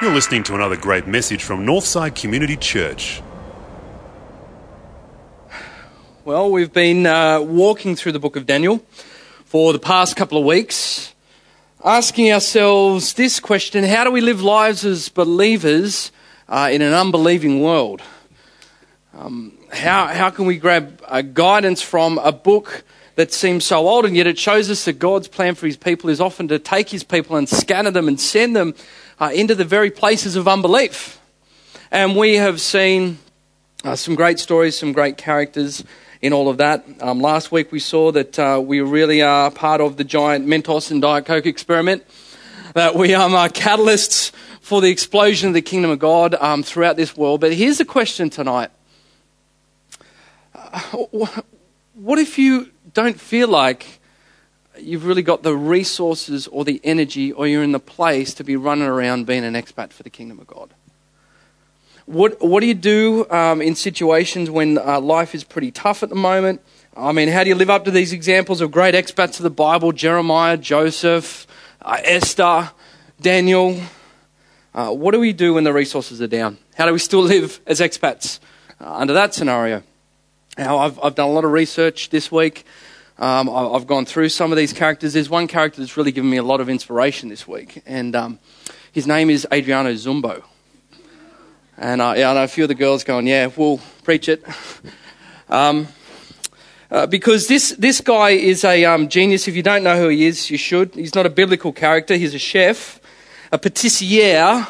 You're listening to another great message from Northside Community Church. Well, we've been uh, walking through the book of Daniel for the past couple of weeks, asking ourselves this question How do we live lives as believers uh, in an unbelieving world? Um, how, how can we grab uh, guidance from a book that seems so old, and yet it shows us that God's plan for his people is often to take his people and scatter them and send them uh, into the very places of unbelief. And we have seen uh, some great stories, some great characters in all of that. Um, last week we saw that uh, we really are part of the giant Mentos and Diet Coke experiment, that we um, are catalysts for the explosion of the kingdom of God um, throughout this world. But here's the question tonight. Uh, what if you don't feel like you've really got the resources or the energy or you're in the place to be running around being an expat for the kingdom of God? What, what do you do um, in situations when uh, life is pretty tough at the moment? I mean, how do you live up to these examples of great expats of the Bible Jeremiah, Joseph, uh, Esther, Daniel? Uh, what do we do when the resources are down? How do we still live as expats uh, under that scenario? Now, I've, I've done a lot of research this week. Um, I've gone through some of these characters. There's one character that's really given me a lot of inspiration this week, and um, his name is Adriano Zumbo. And uh, yeah, I know a few of the girls going, yeah, we'll preach it. Um, uh, because this, this guy is a um, genius. If you don't know who he is, you should. He's not a biblical character, he's a chef, a patissier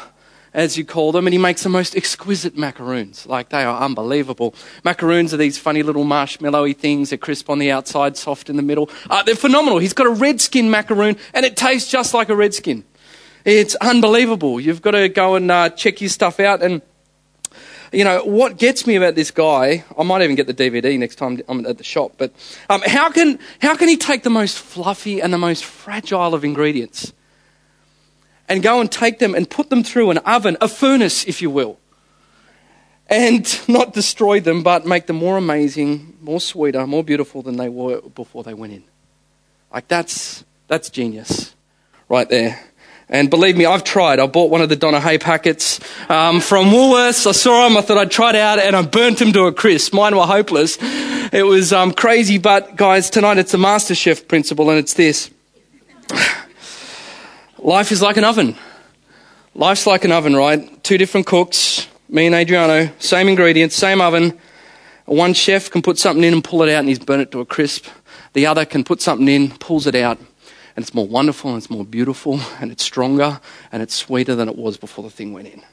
as you call them, and he makes the most exquisite macaroons. Like, they are unbelievable. Macaroons are these funny little marshmallowy things. They're crisp on the outside, soft in the middle. Uh, they're phenomenal. He's got a red skin macaroon, and it tastes just like a red skin. It's unbelievable. You've got to go and uh, check his stuff out. And, you know, what gets me about this guy, I might even get the DVD next time I'm at the shop, but um, how, can, how can he take the most fluffy and the most fragile of ingredients? And go and take them and put them through an oven, a furnace, if you will. And not destroy them, but make them more amazing, more sweeter, more beautiful than they were before they went in. Like that's that's genius, right there. And believe me, I've tried. I bought one of the Donna Hay packets um, from Woolworths. I saw them. I thought I'd try it out, and I burnt them to a crisp. Mine were hopeless. It was um, crazy, but guys, tonight it's the Master Chef principle, and it's this. Life is like an oven. Life's like an oven, right? Two different cooks, me and Adriano, same ingredients, same oven. One chef can put something in and pull it out and he's burnt it to a crisp. The other can put something in, pulls it out, and it's more wonderful and it's more beautiful and it's stronger and it's sweeter than it was before the thing went in.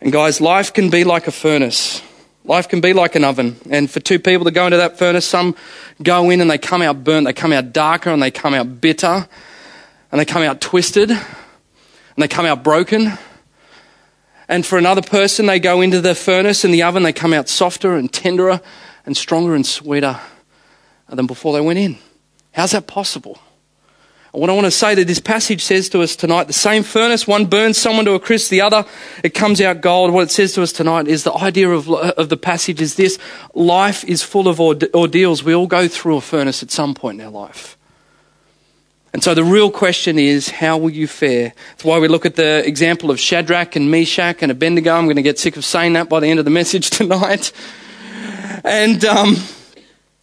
And guys, life can be like a furnace. Life can be like an oven. And for two people to go into that furnace, some go in and they come out burnt, they come out darker and they come out bitter and they come out twisted and they come out broken. And for another person, they go into the furnace and the oven, they come out softer and tenderer and stronger and sweeter than before they went in. How's that possible? what I want to say that this passage says to us tonight, the same furnace, one burns someone to a crisp, the other, it comes out gold. What it says to us tonight is the idea of, of the passage is this life is full of ordeals. We all go through a furnace at some point in our life. And so the real question is, how will you fare? That's why we look at the example of Shadrach and Meshach and Abednego. I'm going to get sick of saying that by the end of the message tonight. And um,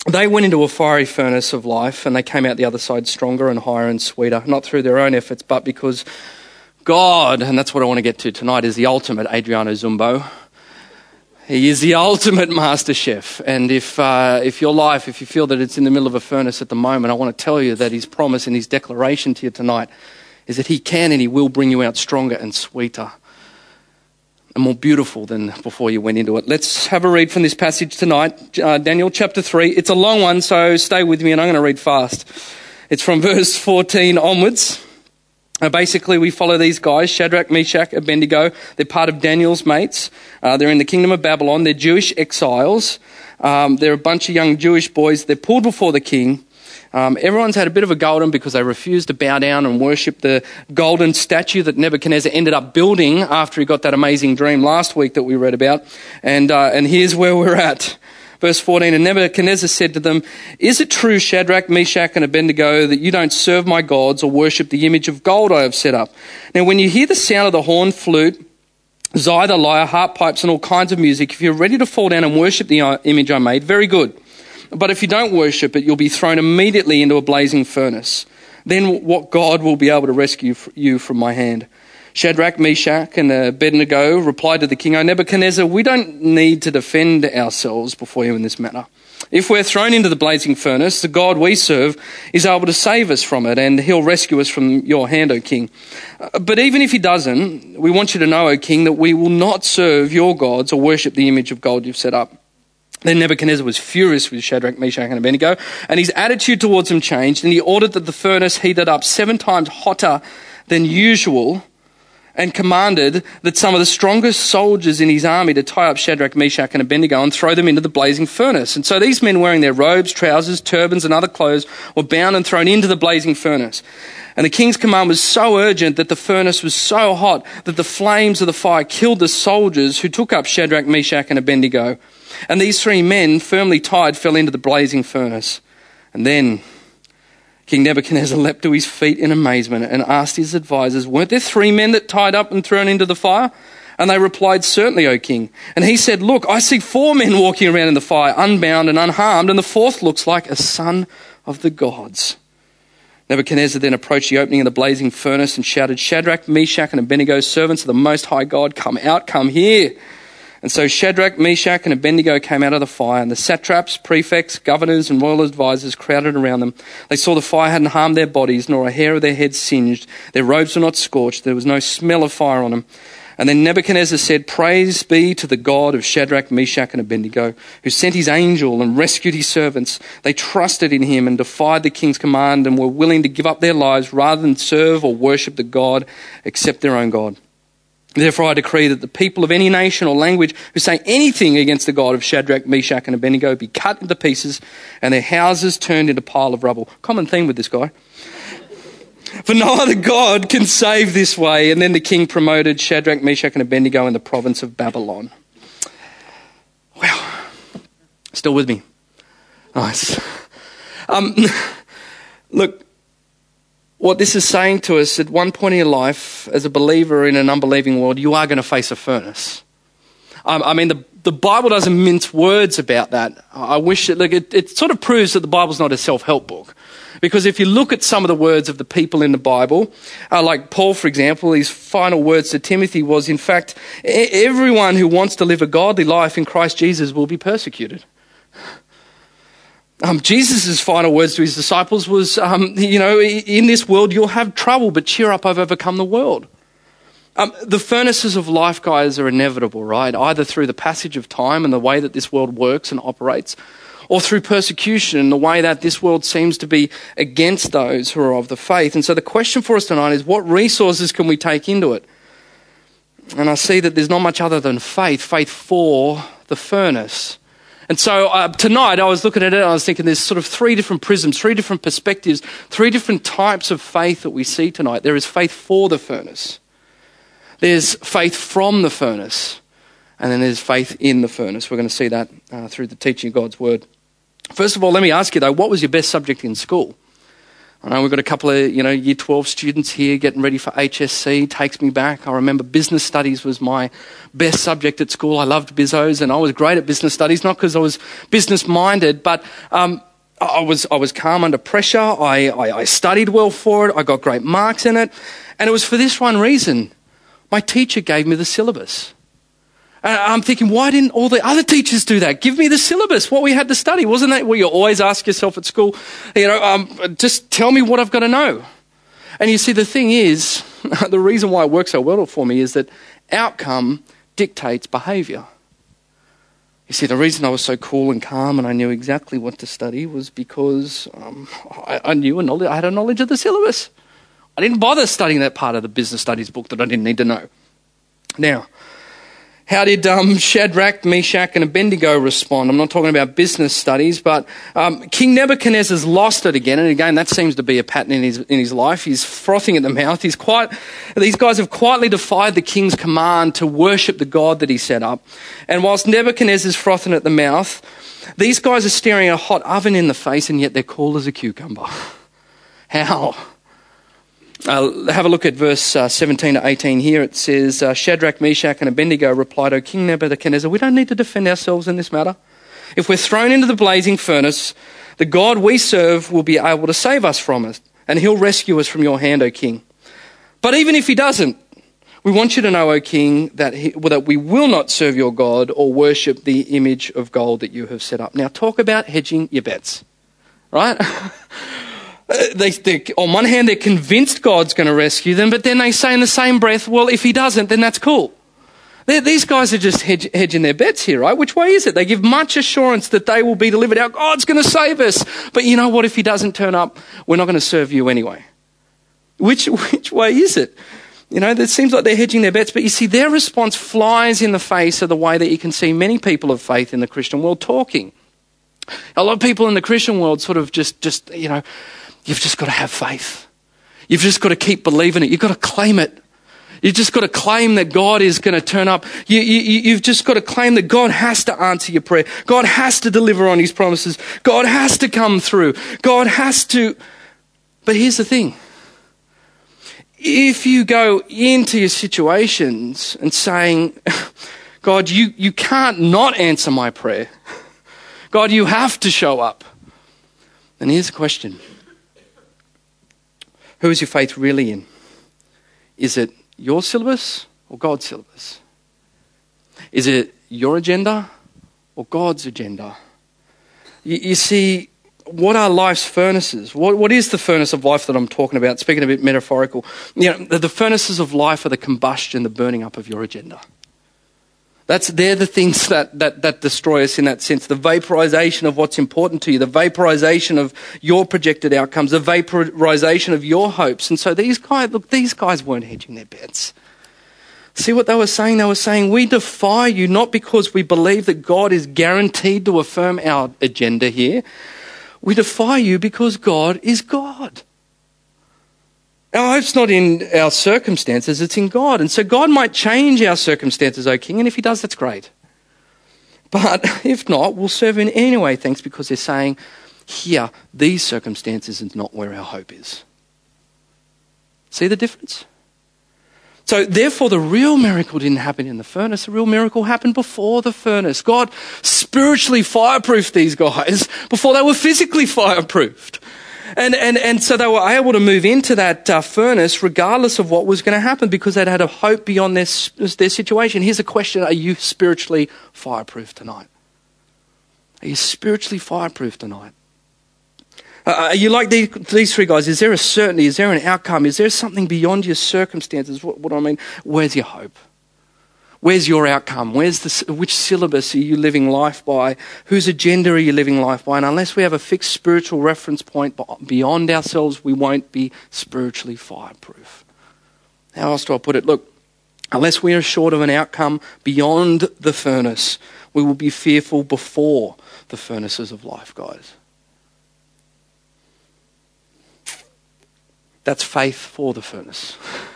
they went into a fiery furnace of life and they came out the other side stronger and higher and sweeter, not through their own efforts, but because God, and that's what I want to get to tonight, is the ultimate Adriano Zumbo. He is the ultimate master chef. And if, uh, if your life, if you feel that it's in the middle of a furnace at the moment, I want to tell you that his promise and his declaration to you tonight is that he can and he will bring you out stronger and sweeter and more beautiful than before you went into it. Let's have a read from this passage tonight, uh, Daniel chapter 3. It's a long one, so stay with me and I'm going to read fast. It's from verse 14 onwards. Uh, basically, we follow these guys Shadrach, Meshach, Abednego. They're part of Daniel's mates. Uh, they're in the kingdom of Babylon. They're Jewish exiles. Um, they're a bunch of young Jewish boys. They're pulled before the king. Um, everyone's had a bit of a golden because they refused to bow down and worship the golden statue that Nebuchadnezzar ended up building after he got that amazing dream last week that we read about. And, uh, and here's where we're at. Verse 14, and Nebuchadnezzar said to them, Is it true, Shadrach, Meshach, and Abednego, that you don't serve my gods or worship the image of gold I have set up? Now, when you hear the sound of the horn, flute, zither, lyre, harp, pipes, and all kinds of music, if you're ready to fall down and worship the uh, image I made, very good. But if you don't worship it, you'll be thrown immediately into a blazing furnace. Then what God will be able to rescue you from my hand? Shadrach, Meshach, and Abednego replied to the king, O Nebuchadnezzar, we don't need to defend ourselves before you in this matter. If we're thrown into the blazing furnace, the God we serve is able to save us from it, and he'll rescue us from your hand, O king. Uh, but even if he doesn't, we want you to know, O king, that we will not serve your gods or worship the image of gold you've set up. Then Nebuchadnezzar was furious with Shadrach, Meshach, and Abednego, and his attitude towards them changed, and he ordered that the furnace heated up seven times hotter than usual and commanded that some of the strongest soldiers in his army to tie up Shadrach, Meshach, and Abednego and throw them into the blazing furnace. And so these men, wearing their robes, trousers, turbans, and other clothes, were bound and thrown into the blazing furnace. And the king's command was so urgent that the furnace was so hot that the flames of the fire killed the soldiers who took up Shadrach, Meshach, and Abednego. And these three men, firmly tied, fell into the blazing furnace. And then King Nebuchadnezzar leapt to his feet in amazement and asked his advisers, Weren't there three men that tied up and thrown into the fire? And they replied, Certainly, O king. And he said, Look, I see four men walking around in the fire, unbound and unharmed, and the fourth looks like a son of the gods. Nebuchadnezzar then approached the opening of the blazing furnace and shouted, Shadrach, Meshach, and Abednego, servants of the Most High God, come out, come here. And so Shadrach, Meshach, and Abednego came out of the fire, and the satraps, prefects, governors, and royal advisers crowded around them. They saw the fire hadn't harmed their bodies, nor a hair of their heads singed. Their robes were not scorched. There was no smell of fire on them. And then Nebuchadnezzar said, Praise be to the God of Shadrach, Meshach, and Abednego, who sent his angel and rescued his servants. They trusted in him and defied the king's command and were willing to give up their lives rather than serve or worship the God except their own God. Therefore, I decree that the people of any nation or language who say anything against the God of Shadrach, Meshach, and Abednego be cut into pieces and their houses turned into a pile of rubble. Common theme with this guy. For no other God can save this way. And then the king promoted Shadrach, Meshach, and Abednego in the province of Babylon. Wow. Still with me? Nice. Um, look, what this is saying to us at one point in your life, as a believer in an unbelieving world, you are going to face a furnace. Um, I mean, the, the Bible doesn't mince words about that. I wish it, like, it, it sort of proves that the Bible's not a self help book. Because if you look at some of the words of the people in the Bible, uh, like Paul, for example, his final words to Timothy was, in fact, everyone who wants to live a godly life in Christ Jesus will be persecuted. Um, Jesus' final words to his disciples was, um, you know, in this world you'll have trouble, but cheer up, I've overcome the world. Um, the furnaces of life, guys, are inevitable, right? Either through the passage of time and the way that this world works and operates, or through persecution and the way that this world seems to be against those who are of the faith. And so the question for us tonight is what resources can we take into it? And I see that there's not much other than faith, faith for the furnace. And so uh, tonight I was looking at it and I was thinking there's sort of three different prisms, three different perspectives, three different types of faith that we see tonight. There is faith for the furnace, there's faith from the furnace, and then there's faith in the furnace. We're going to see that uh, through the teaching of God's word. First of all, let me ask you though, what was your best subject in school? I know we've got a couple of, you know, year 12 students here getting ready for HSC. Takes me back. I remember business studies was my best subject at school. I loved bizos and I was great at business studies, not because I was business minded, but um, I, was, I was calm under pressure. I, I, I studied well for it. I got great marks in it. And it was for this one reason. My teacher gave me the syllabus. And I'm thinking, why didn't all the other teachers do that? Give me the syllabus, what we had to study. Wasn't that what you always ask yourself at school? You know, um, just tell me what I've got to know. And you see, the thing is, the reason why it works so well for me is that outcome dictates behavior. You see, the reason I was so cool and calm and I knew exactly what to study was because um, I, I, knew a knowledge, I had a knowledge of the syllabus. I didn't bother studying that part of the business studies book that I didn't need to know. Now, how did um, Shadrach, Meshach, and Abednego respond? I'm not talking about business studies, but um, King Nebuchadnezzar's lost it again, and again that seems to be a pattern in his in his life. He's frothing at the mouth. He's quite. These guys have quietly defied the king's command to worship the God that he set up, and whilst Nebuchadnezzar's frothing at the mouth, These guys are staring a hot oven in the face, and yet they're cool as a cucumber. How? Uh, have a look at verse uh, 17 to 18 here. It says, uh, Shadrach, Meshach, and Abednego replied, O King Nebuchadnezzar, we don't need to defend ourselves in this matter. If we're thrown into the blazing furnace, the God we serve will be able to save us from it, and he'll rescue us from your hand, O King. But even if he doesn't, we want you to know, O King, that, he, that we will not serve your God or worship the image of gold that you have set up. Now, talk about hedging your bets, right? Uh, they, on one hand, they're convinced God's going to rescue them, but then they say in the same breath, well, if he doesn't, then that's cool. They're, these guys are just hedge, hedging their bets here, right? Which way is it? They give much assurance that they will be delivered out. God's going to save us. But you know what? If he doesn't turn up, we're not going to serve you anyway. Which, which way is it? You know, it seems like they're hedging their bets, but you see, their response flies in the face of the way that you can see many people of faith in the Christian world talking. A lot of people in the Christian world sort of just, just, you know, You've just got to have faith. You've just got to keep believing it. You've got to claim it. You've just got to claim that God is going to turn up. You, you, you've just got to claim that God has to answer your prayer. God has to deliver on his promises. God has to come through. God has to. But here's the thing. If you go into your situations and saying, God, you, you can't not answer my prayer. God, you have to show up. Then here's the question who is your faith really in? Is it your syllabus or God's syllabus? Is it your agenda or God's agenda? You, you see, what are life's furnaces? What, what is the furnace of life that I'm talking about? Speaking a bit metaphorical, you know, the, the furnaces of life are the combustion, the burning up of your agenda. That's, they're the things that, that, that destroy us in that sense. The vaporization of what's important to you, the vaporization of your projected outcomes, the vaporization of your hopes. And so these guys, look, these guys weren't hedging their bets. See what they were saying? They were saying, We defy you not because we believe that God is guaranteed to affirm our agenda here. We defy you because God is God. Oh, our hope's not in our circumstances, it's in God. And so God might change our circumstances, O King, and if He does, that's great. But if not, we'll serve in any way, thanks, because they're saying, here, these circumstances is not where our hope is. See the difference? So, therefore, the real miracle didn't happen in the furnace. The real miracle happened before the furnace. God spiritually fireproofed these guys before they were physically fireproofed. And, and, and so they were able to move into that uh, furnace regardless of what was going to happen because they'd had a hope beyond their, their situation. Here's a question Are you spiritually fireproof tonight? Are you spiritually fireproof tonight? Uh, are you like these, these, three guys? Is there a certainty? Is there an outcome? Is there something beyond your circumstances? What, what I mean, where's your hope? Where's your outcome? Where's the, which syllabus are you living life by? Whose agenda are you living life by? And unless we have a fixed spiritual reference point beyond ourselves, we won't be spiritually fireproof. How else do I put it? Look, unless we are assured of an outcome beyond the furnace, we will be fearful before the furnaces of life, guys. That's faith for the furnace.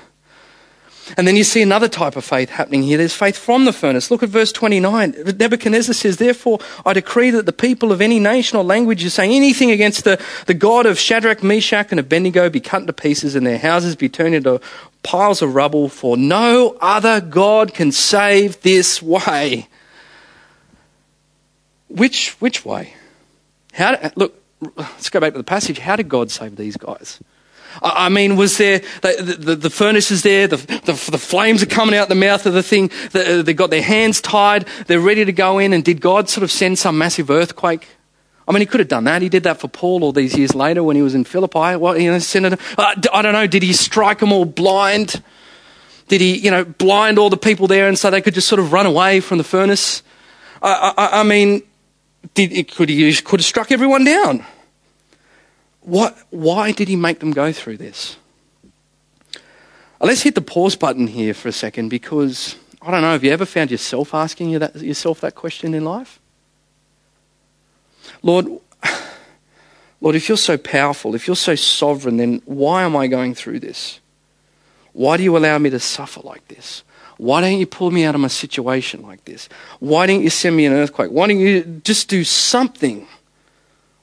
And then you see another type of faith happening here. There's faith from the furnace. Look at verse 29. Nebuchadnezzar says, Therefore, I decree that the people of any nation or language who say anything against the, the God of Shadrach, Meshach, and Abednego be cut to pieces and their houses be turned into piles of rubble, for no other God can save this way. Which, which way? How, look, let's go back to the passage. How did God save these guys? I mean, was there, the, the, the furnace is there, the, the, the, flames are coming out the mouth of the thing, the, they've got their hands tied, they're ready to go in, and did God sort of send some massive earthquake? I mean, he could have done that. He did that for Paul all these years later when he was in Philippi. What, you know, senator, uh, I don't know, did he strike them all blind? Did he, you know, blind all the people there and so they could just sort of run away from the furnace? I, I, I mean, did, could he could have struck everyone down? What, why did he make them go through this? Let's hit the pause button here for a second because I don't know, have you ever found yourself asking you that, yourself that question in life? Lord, Lord, if you're so powerful, if you're so sovereign, then why am I going through this? Why do you allow me to suffer like this? Why don't you pull me out of my situation like this? Why don't you send me an earthquake? Why don't you just do something?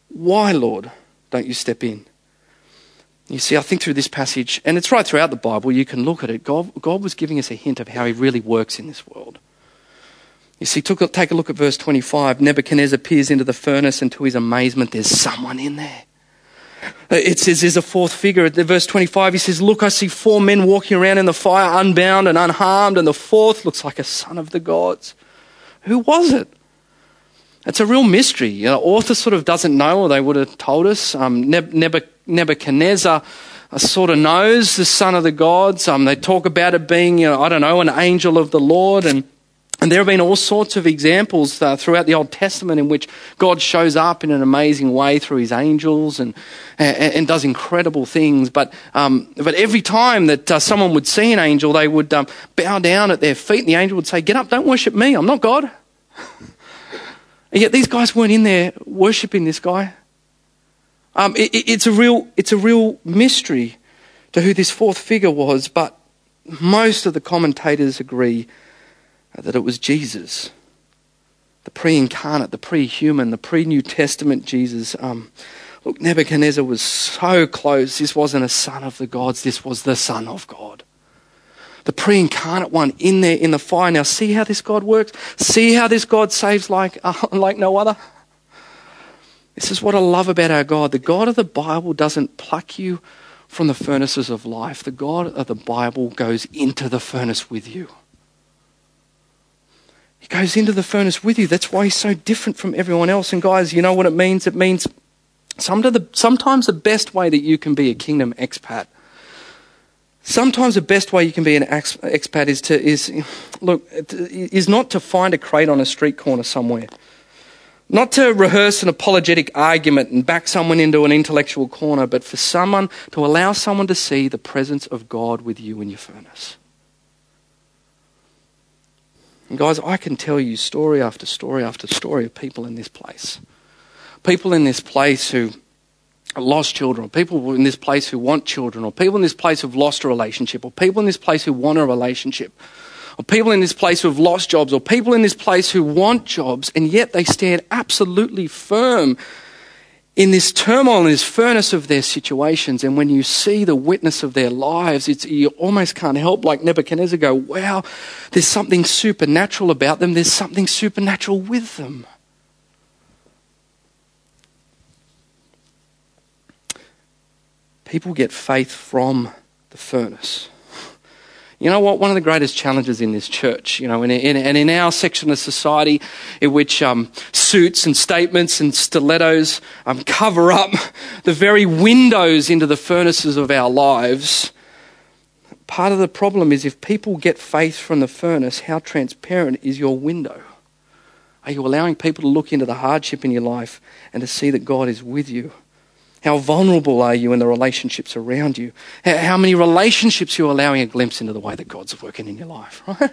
Why, Lord, don't you step in? You see, I think through this passage, and it's right throughout the Bible, you can look at it. God, God was giving us a hint of how He really works in this world. You see, take a look at verse 25. Nebuchadnezzar peers into the furnace, and to his amazement, there's someone in there. It says there's a fourth figure. At verse 25, he says, Look, I see four men walking around in the fire, unbound and unharmed, and the fourth looks like a son of the gods. Who was it? It's a real mystery. You know, author sort of doesn't know, or they would have told us. Um, Nebuchadnezzar uh, sort of knows the son of the gods. Um, they talk about it being, you know, I don't know, an angel of the Lord. And and there have been all sorts of examples uh, throughout the Old Testament in which God shows up in an amazing way through his angels and, and, and does incredible things. But, um, but every time that uh, someone would see an angel, they would um, bow down at their feet, and the angel would say, Get up, don't worship me, I'm not God. and yet these guys weren't in there worshipping this guy. Um, it, it's, a real, it's a real mystery to who this fourth figure was, but most of the commentators agree that it was Jesus, the pre incarnate, the pre human, the pre New Testament Jesus. Um, look, Nebuchadnezzar was so close. This wasn't a son of the gods, this was the Son of God. The pre incarnate one in there in the fire. Now, see how this God works? See how this God saves like, uh, like no other? This is what I love about our God. The God of the Bible doesn't pluck you from the furnaces of life, the God of the Bible goes into the furnace with you. He goes into the furnace with you. That's why he's so different from everyone else. And guys, you know what it means? It means sometimes the best way that you can be a kingdom expat. Sometimes the best way you can be an expat is to is look is not to find a crate on a street corner somewhere. Not to rehearse an apologetic argument and back someone into an intellectual corner, but for someone to allow someone to see the presence of God with you in your furnace. And guys, I can tell you story after story after story of people in this place. People in this place who lost children, or people in this place who want children, or people in this place who've lost a relationship, or people in this place who want a relationship, or people in this place who have lost jobs, or people in this place who want jobs, and yet they stand absolutely firm in this turmoil, in this furnace of their situations, and when you see the witness of their lives, you almost can't help, like Nebuchadnezzar, go, wow, there's something supernatural about them, there's something supernatural with them. People get faith from the furnace. You know what? One of the greatest challenges in this church, you know, and in, in, in, our section of society, in which um, suits and statements and stilettos um, cover up the very windows into the furnaces of our lives, part of the problem is if people get faith from the furnace, how transparent is your window? Are you allowing people to look into the hardship in your life and to see that God is with you? How vulnerable are you in the relationships around you? How many relationships you're allowing a glimpse into the way that God's working in your life, right?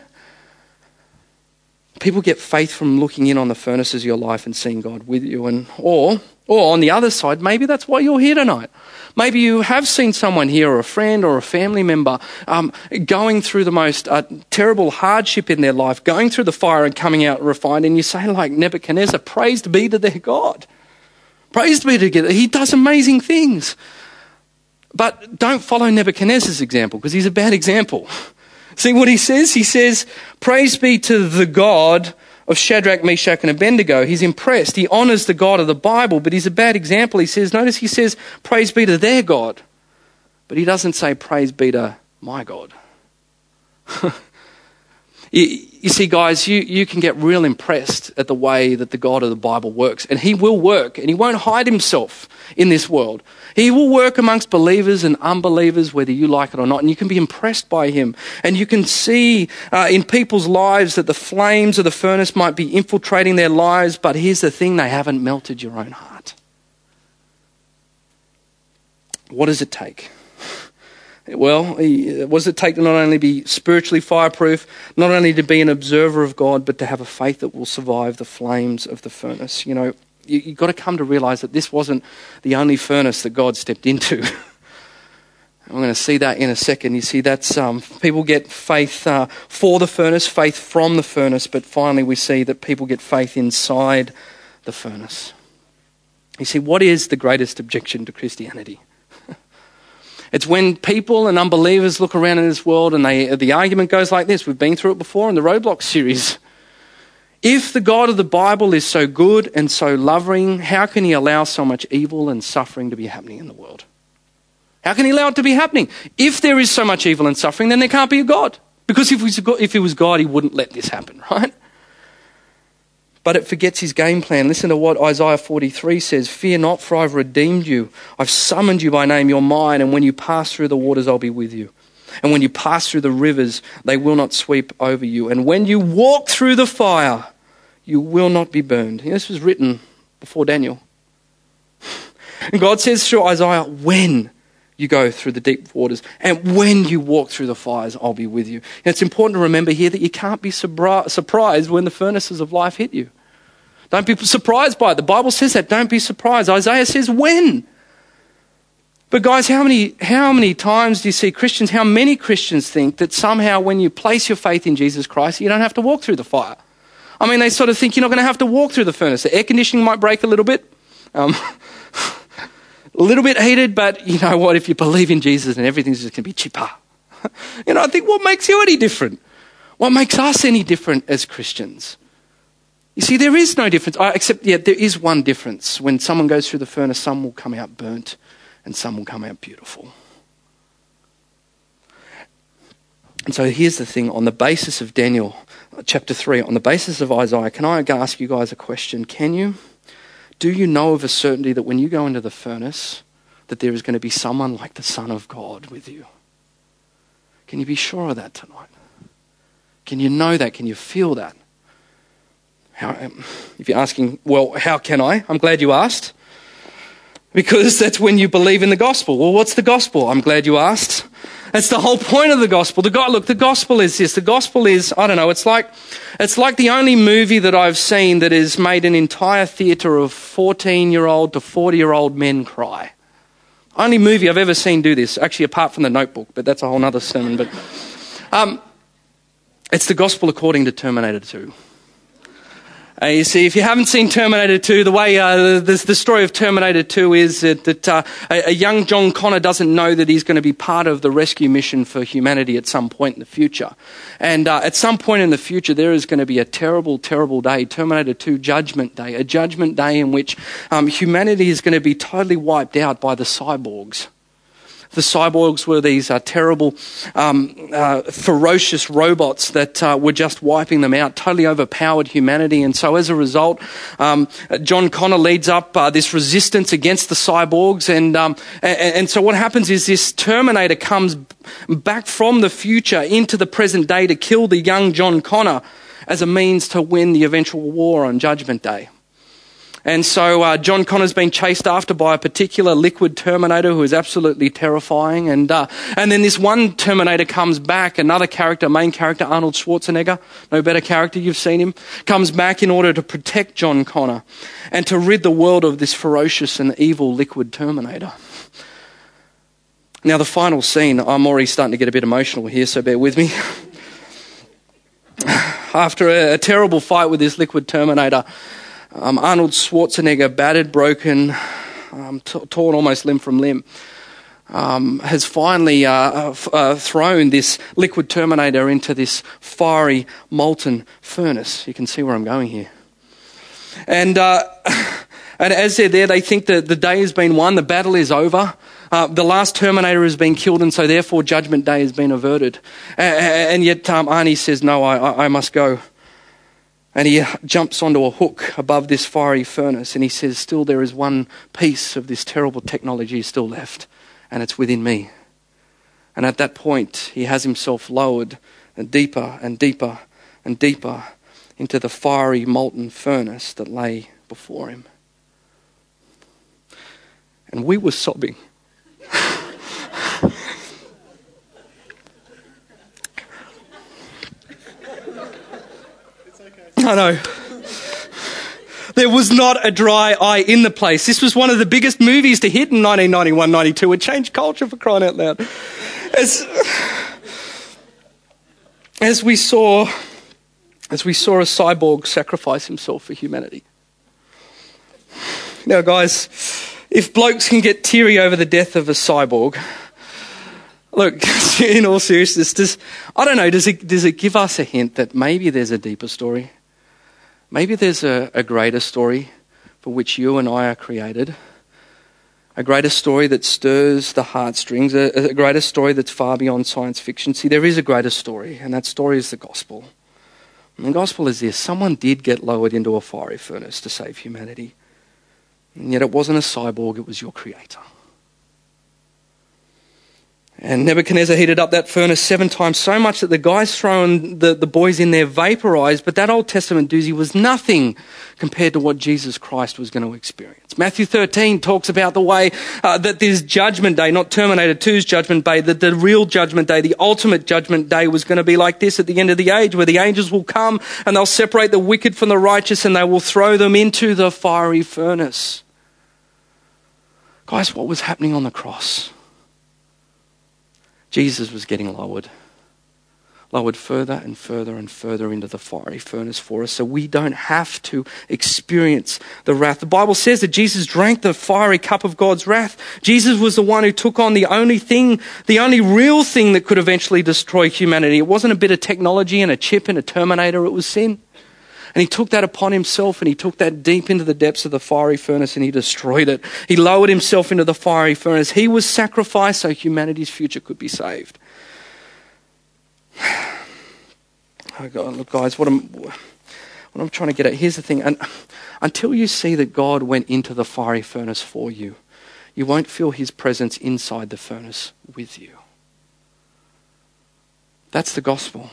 People get faith from looking in on the furnaces of your life and seeing God with you. And, or, or on the other side, maybe that's why you're here tonight. Maybe you have seen someone here, or a friend, or a family member, um, going through the most uh, terrible hardship in their life, going through the fire and coming out refined, and you say, like Nebuchadnezzar, praised be to their God. Praise be to God. He does amazing things. But don't follow Nebuchadnezzar's example because he's a bad example. See what he says? He says, Praise be to the God of Shadrach, Meshach, and Abednego. He's impressed. He honors the God of the Bible, but he's a bad example. He says, Notice he says, Praise be to their God. But he doesn't say, Praise be to my God. you, see, guys, you, you can get real impressed at the way that the God of the Bible works. And He will work, and He won't hide Himself in this world. He will work amongst believers and unbelievers, whether you like it or not. And you can be impressed by Him. And you can see uh, in people's lives that the flames of the furnace might be infiltrating their lives, but here's the thing they haven't melted your own heart. What does it take? Well, does it take to not only be spiritually fireproof, not only to be an observer of God, but to have a faith that will survive the flames of the furnace? You know, you, have got to come to realize that this wasn't the only furnace that God stepped into. I'm going to see that in a second. You see, that's um, people get faith uh, for the furnace, faith from the furnace, but finally we see that people get faith inside the furnace. You see, what is the greatest objection to Christianity? It's when people and unbelievers look around in this world and they, the argument goes like this. We've been through it before in the Roadblock series. If the God of the Bible is so good and so loving, how can he allow so much evil and suffering to be happening in the world? How can he allow it to be happening? If there is so much evil and suffering, then there can't be a God. Because if, if he was God, he wouldn't let this happen, right? But it forgets his game plan. Listen to what Isaiah 43 says Fear not, for I've redeemed you. I've summoned you by name, you're mine, and when you pass through the waters, I'll be with you. And when you pass through the rivers, they will not sweep over you. And when you walk through the fire, you will not be burned. This was written before Daniel. And God says through Isaiah, When you go through the deep waters. And when you walk through the fires, I'll be with you. And it's important to remember here that you can't be surprised when the furnaces of life hit you. Don't be surprised by it. The Bible says that. Don't be surprised. Isaiah says when. But guys, how many, how many times do you see Christians, how many Christians think that somehow when you place your faith in Jesus Christ, you don't have to walk through the fire? I mean, they sort of think you're not going to have to walk through the furnace. The air conditioning might break a little bit. Um, a little bit heated, but you know what? If you believe in Jesus and everything's just going to be cheaper. you know, I think what makes you any different? What makes us any different as Christians? You see, there is no difference, except, yeah, there is one difference. When someone goes through the furnace, some will come out burnt and some will come out beautiful. And so here's the thing on the basis of Daniel uh, chapter 3, on the basis of Isaiah, can I ask you guys a question? Can you? Do you know of a certainty that when you go into the furnace, that there is going to be someone like the Son of God with you? Can you be sure of that tonight? Can you know that? Can you feel that? How, um, if you're asking, well, how can I? I'm glad you asked. Because that's when you believe in the gospel. Well, what's the gospel? I'm glad you asked. That's the whole point of the gospel. The God, look, the gospel is this. The gospel is, I don't know, it's like, it's like the only movie that I've seen that has made an entire theatre of 14 year old to 40 year old men cry. Only movie I've ever seen do this, actually, apart from the notebook, but that's a whole other sermon. But um, it's the gospel according to Terminator 2. Uh, you see, if you haven't seen Terminator 2, the way uh, the, the, story of Terminator 2 is that, that uh, a, a, young John Connor doesn't know that he's going to be part of the rescue mission for humanity at some point in the future. And uh, at some point in the future, there is going to be a terrible, terrible day, Terminator 2 Judgment Day, a judgment day in which um, humanity is going to be totally wiped out by the cyborgs. The cyborgs were these uh, terrible, um, uh, ferocious robots that uh, were just wiping them out, totally overpowered humanity. And so, as a result, um, John Connor leads up uh, this resistance against the cyborgs. And, um, and, and so, what happens is this Terminator comes back from the future into the present day to kill the young John Connor as a means to win the eventual war on Judgment Day. And so uh, John Connor's been chased after by a particular liquid Terminator who is absolutely terrifying. And, uh, and then this one Terminator comes back, another character, main character, Arnold Schwarzenegger, no better character, you've seen him, comes back in order to protect John Connor and to rid the world of this ferocious and evil liquid Terminator. Now, the final scene, I'm already starting to get a bit emotional here, so bear with me. After a, a terrible fight with this liquid Terminator, um, Arnold Schwarzenegger, battered, broken, um, t- torn almost limb from limb, um, has finally uh, uh, f- uh, thrown this liquid Terminator into this fiery, molten furnace. You can see where I'm going here. And, uh, and as they're there, they think that the day has been won, the battle is over. Uh, the last Terminator has been killed, and so therefore Judgment Day has been averted. And, yet um, Arnie says, No, I, I must go. And he jumps onto a hook above this fiery furnace and he says, Still, there is one piece of this terrible technology still left, and it's within me. And at that point, he has himself lowered and deeper and deeper and deeper into the fiery molten furnace that lay before him. And we were sobbing. I know. There was not a dry eye in the place. This was one of the biggest movies to hit in 1991 92. It changed culture for crying out loud. As, as we saw as we saw a cyborg sacrifice himself for humanity. Now, guys, if blokes can get teary over the death of a cyborg, look, in all seriousness, does, I don't know, does it, does it give us a hint that maybe there's a deeper story? Maybe there's a, a greater story for which you and I are created? A greater story that stirs the heartstrings, a, a greater story that's far beyond science fiction. See, there is a greater story, and that story is the gospel. And the gospel is this someone did get lowered into a fiery furnace to save humanity. And yet it wasn't a cyborg, it was your creator. And Nebuchadnezzar heated up that furnace seven times so much that the guys throwing the, the boys in there vaporized, but that Old Testament doozy was nothing compared to what Jesus Christ was going to experience. Matthew 13 talks about the way uh, that this judgment day, not Terminator 2's judgment day, that the real judgment day, the ultimate judgment day was going to be like this at the end of the age, where the angels will come and they'll separate the wicked from the righteous and they will throw them into the fiery furnace. Guys, what was happening on the cross? Jesus was getting lowered, lowered further and further and further into the fiery furnace for us so we don't have to experience the wrath. The Bible says that Jesus drank the fiery cup of God's wrath. Jesus was the one who took on the only thing, the only real thing that could eventually destroy humanity. It wasn't a bit of technology and a chip and a terminator, it was sin. And he took that upon himself and he took that deep into the depths of the fiery furnace and he destroyed it. He lowered himself into the fiery furnace. He was sacrificed so humanity's future could be saved. Oh God, look, guys, what I'm, what I'm trying to get at here's the thing. And until you see that God went into the fiery furnace for you, you won't feel his presence inside the furnace with you. That's the gospel.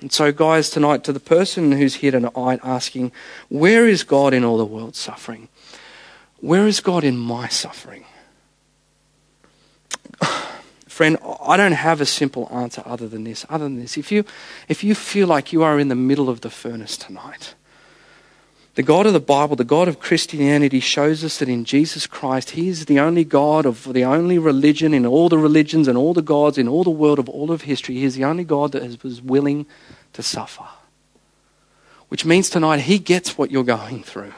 And so, guys, tonight, to the person who's here tonight asking, where is God in all the world's suffering? Where is God in my suffering? Friend, I don't have a simple answer other than this. Other than this, if you, if you feel like you are in the middle of the furnace tonight, the God of the Bible, the God of Christianity, shows us that in Jesus Christ, He is the only God of the only religion in all the religions and all the gods in all the world of all of history. He is the only God that was willing to suffer. Which means tonight, He gets what you're going through.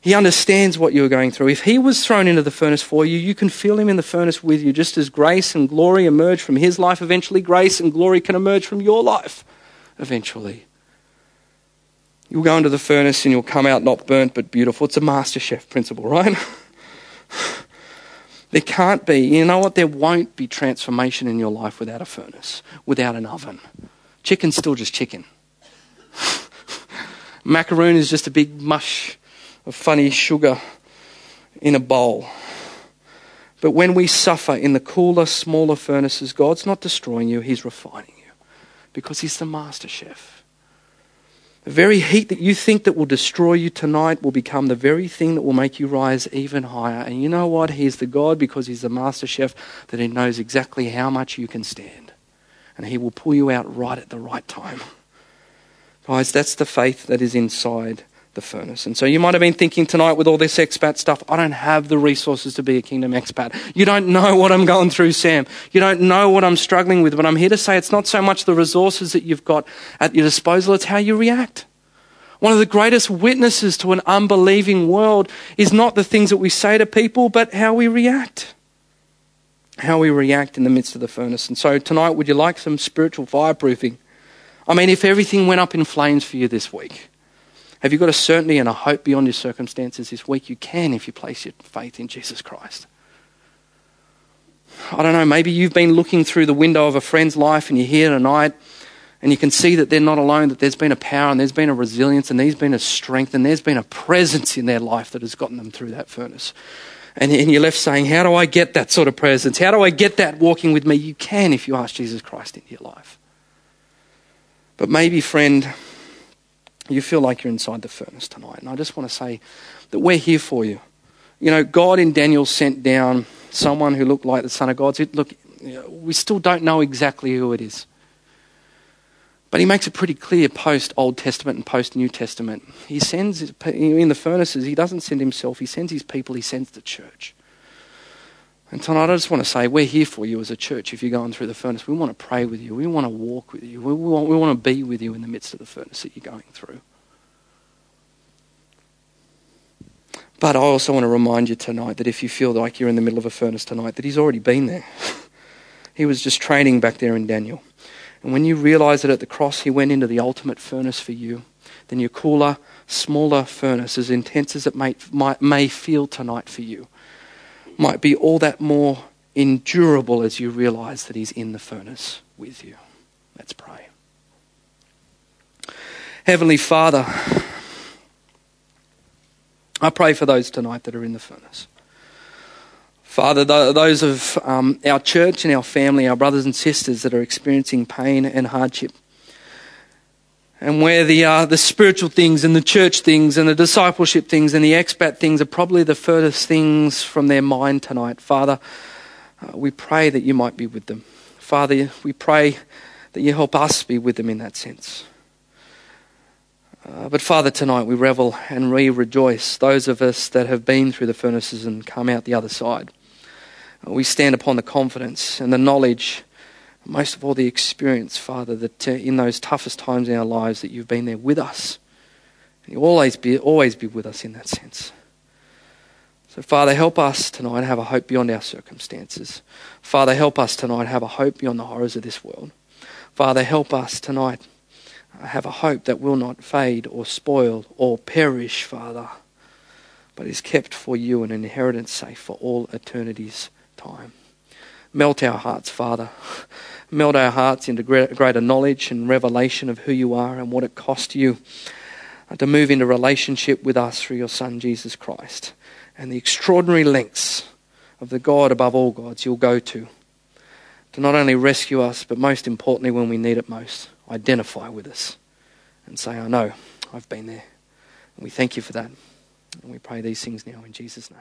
He understands what you're going through. If He was thrown into the furnace for you, you can feel Him in the furnace with you. Just as grace and glory emerge from His life, eventually grace and glory can emerge from your life eventually. You'll go into the furnace and you'll come out not burnt but beautiful. It's a master chef principle, right? there can't be, you know what? There won't be transformation in your life without a furnace, without an oven. Chicken's still just chicken. Macaroon is just a big mush of funny sugar in a bowl. But when we suffer in the cooler, smaller furnaces, God's not destroying you, He's refining you because He's the master chef. The very heat that you think that will destroy you tonight will become the very thing that will make you rise even higher. And you know what? He's the God because He's the master chef that He knows exactly how much you can stand. And He will pull you out right at the right time. Guys, that's the faith that is inside the furnace. And so you might have been thinking tonight with all this expat stuff, I don't have the resources to be a kingdom expat. You don't know what I'm going through, Sam. You don't know what I'm struggling with. But I'm here to say it's not so much the resources that you've got at your disposal, it's how you react. One of the greatest witnesses to an unbelieving world is not the things that we say to people, but how we react. How we react in the midst of the furnace. And so tonight, would you like some spiritual fireproofing? I mean, if everything went up in flames for you this week, have you got a certainty and a hope beyond your circumstances this week? You can if you place your faith in Jesus Christ. I don't know, maybe you've been looking through the window of a friend's life and you're here tonight and you can see that they're not alone, that there's been a power and there's been a resilience and there's been a strength and there's been a presence in their life that has gotten them through that furnace. And, and you're left saying, How do I get that sort of presence? How do I get that walking with me? You can if you ask Jesus Christ into your life. But maybe, friend, you feel like you're inside the furnace tonight. And I just want to say that we're here for you. You know, God in Daniel sent down someone who looked like the Son of God. Look, we still don't know exactly who it is. But he makes it pretty clear post Old Testament and post New Testament. He sends, in the furnaces, he doesn't send himself, he sends his people, he sends the church. And tonight I just want to say, we're here for you as a church if you're going through the furnace. We want to pray with you. We want to walk with you. We want, we want to be with you in the midst of the furnace that you're going through. But I also want to remind you tonight that if you feel like you're in the middle of a furnace tonight, that He's already been there. he was just training back there in Daniel. And when you realize that at the cross He went into the ultimate furnace for you, then your cooler, smaller furnace, as intense as it may, might, may feel tonight for you, might be all that more endurable as you realize that He's in the furnace with you. Let's pray. Heavenly Father, I pray for those tonight that are in the furnace. Father, those of um, our church and our family, our brothers and sisters that are experiencing pain and hardship, and where the, uh, the spiritual things and the church things and the discipleship things and the expat things are probably the furthest things from their mind tonight. Father, uh, we pray that you might be with them. Father, we pray that you help us be with them in that sense. Uh, but Father, tonight we revel and we rejoice, those of us that have been through the furnaces and come out the other side. Uh, we stand upon the confidence and the knowledge, most of all the experience, Father, that uh, in those toughest times in our lives that you've been there with us. And you'll always be, always be with us in that sense. So, Father, help us tonight have a hope beyond our circumstances. Father, help us tonight have a hope beyond the horrors of this world. Father, help us tonight have a hope that will not fade or spoil or perish, Father, but is kept for you an inheritance safe for all eternity's time. Melt our hearts, Father. Melt our hearts into greater knowledge and revelation of who you are and what it cost you uh, to move into relationship with us through your Son, Jesus Christ, and the extraordinary lengths of the God above all gods you'll go to to not only rescue us, but most importantly, when we need it most identify with us and say, I know, I've been there. And we thank you for that. And we pray these things now in Jesus' name.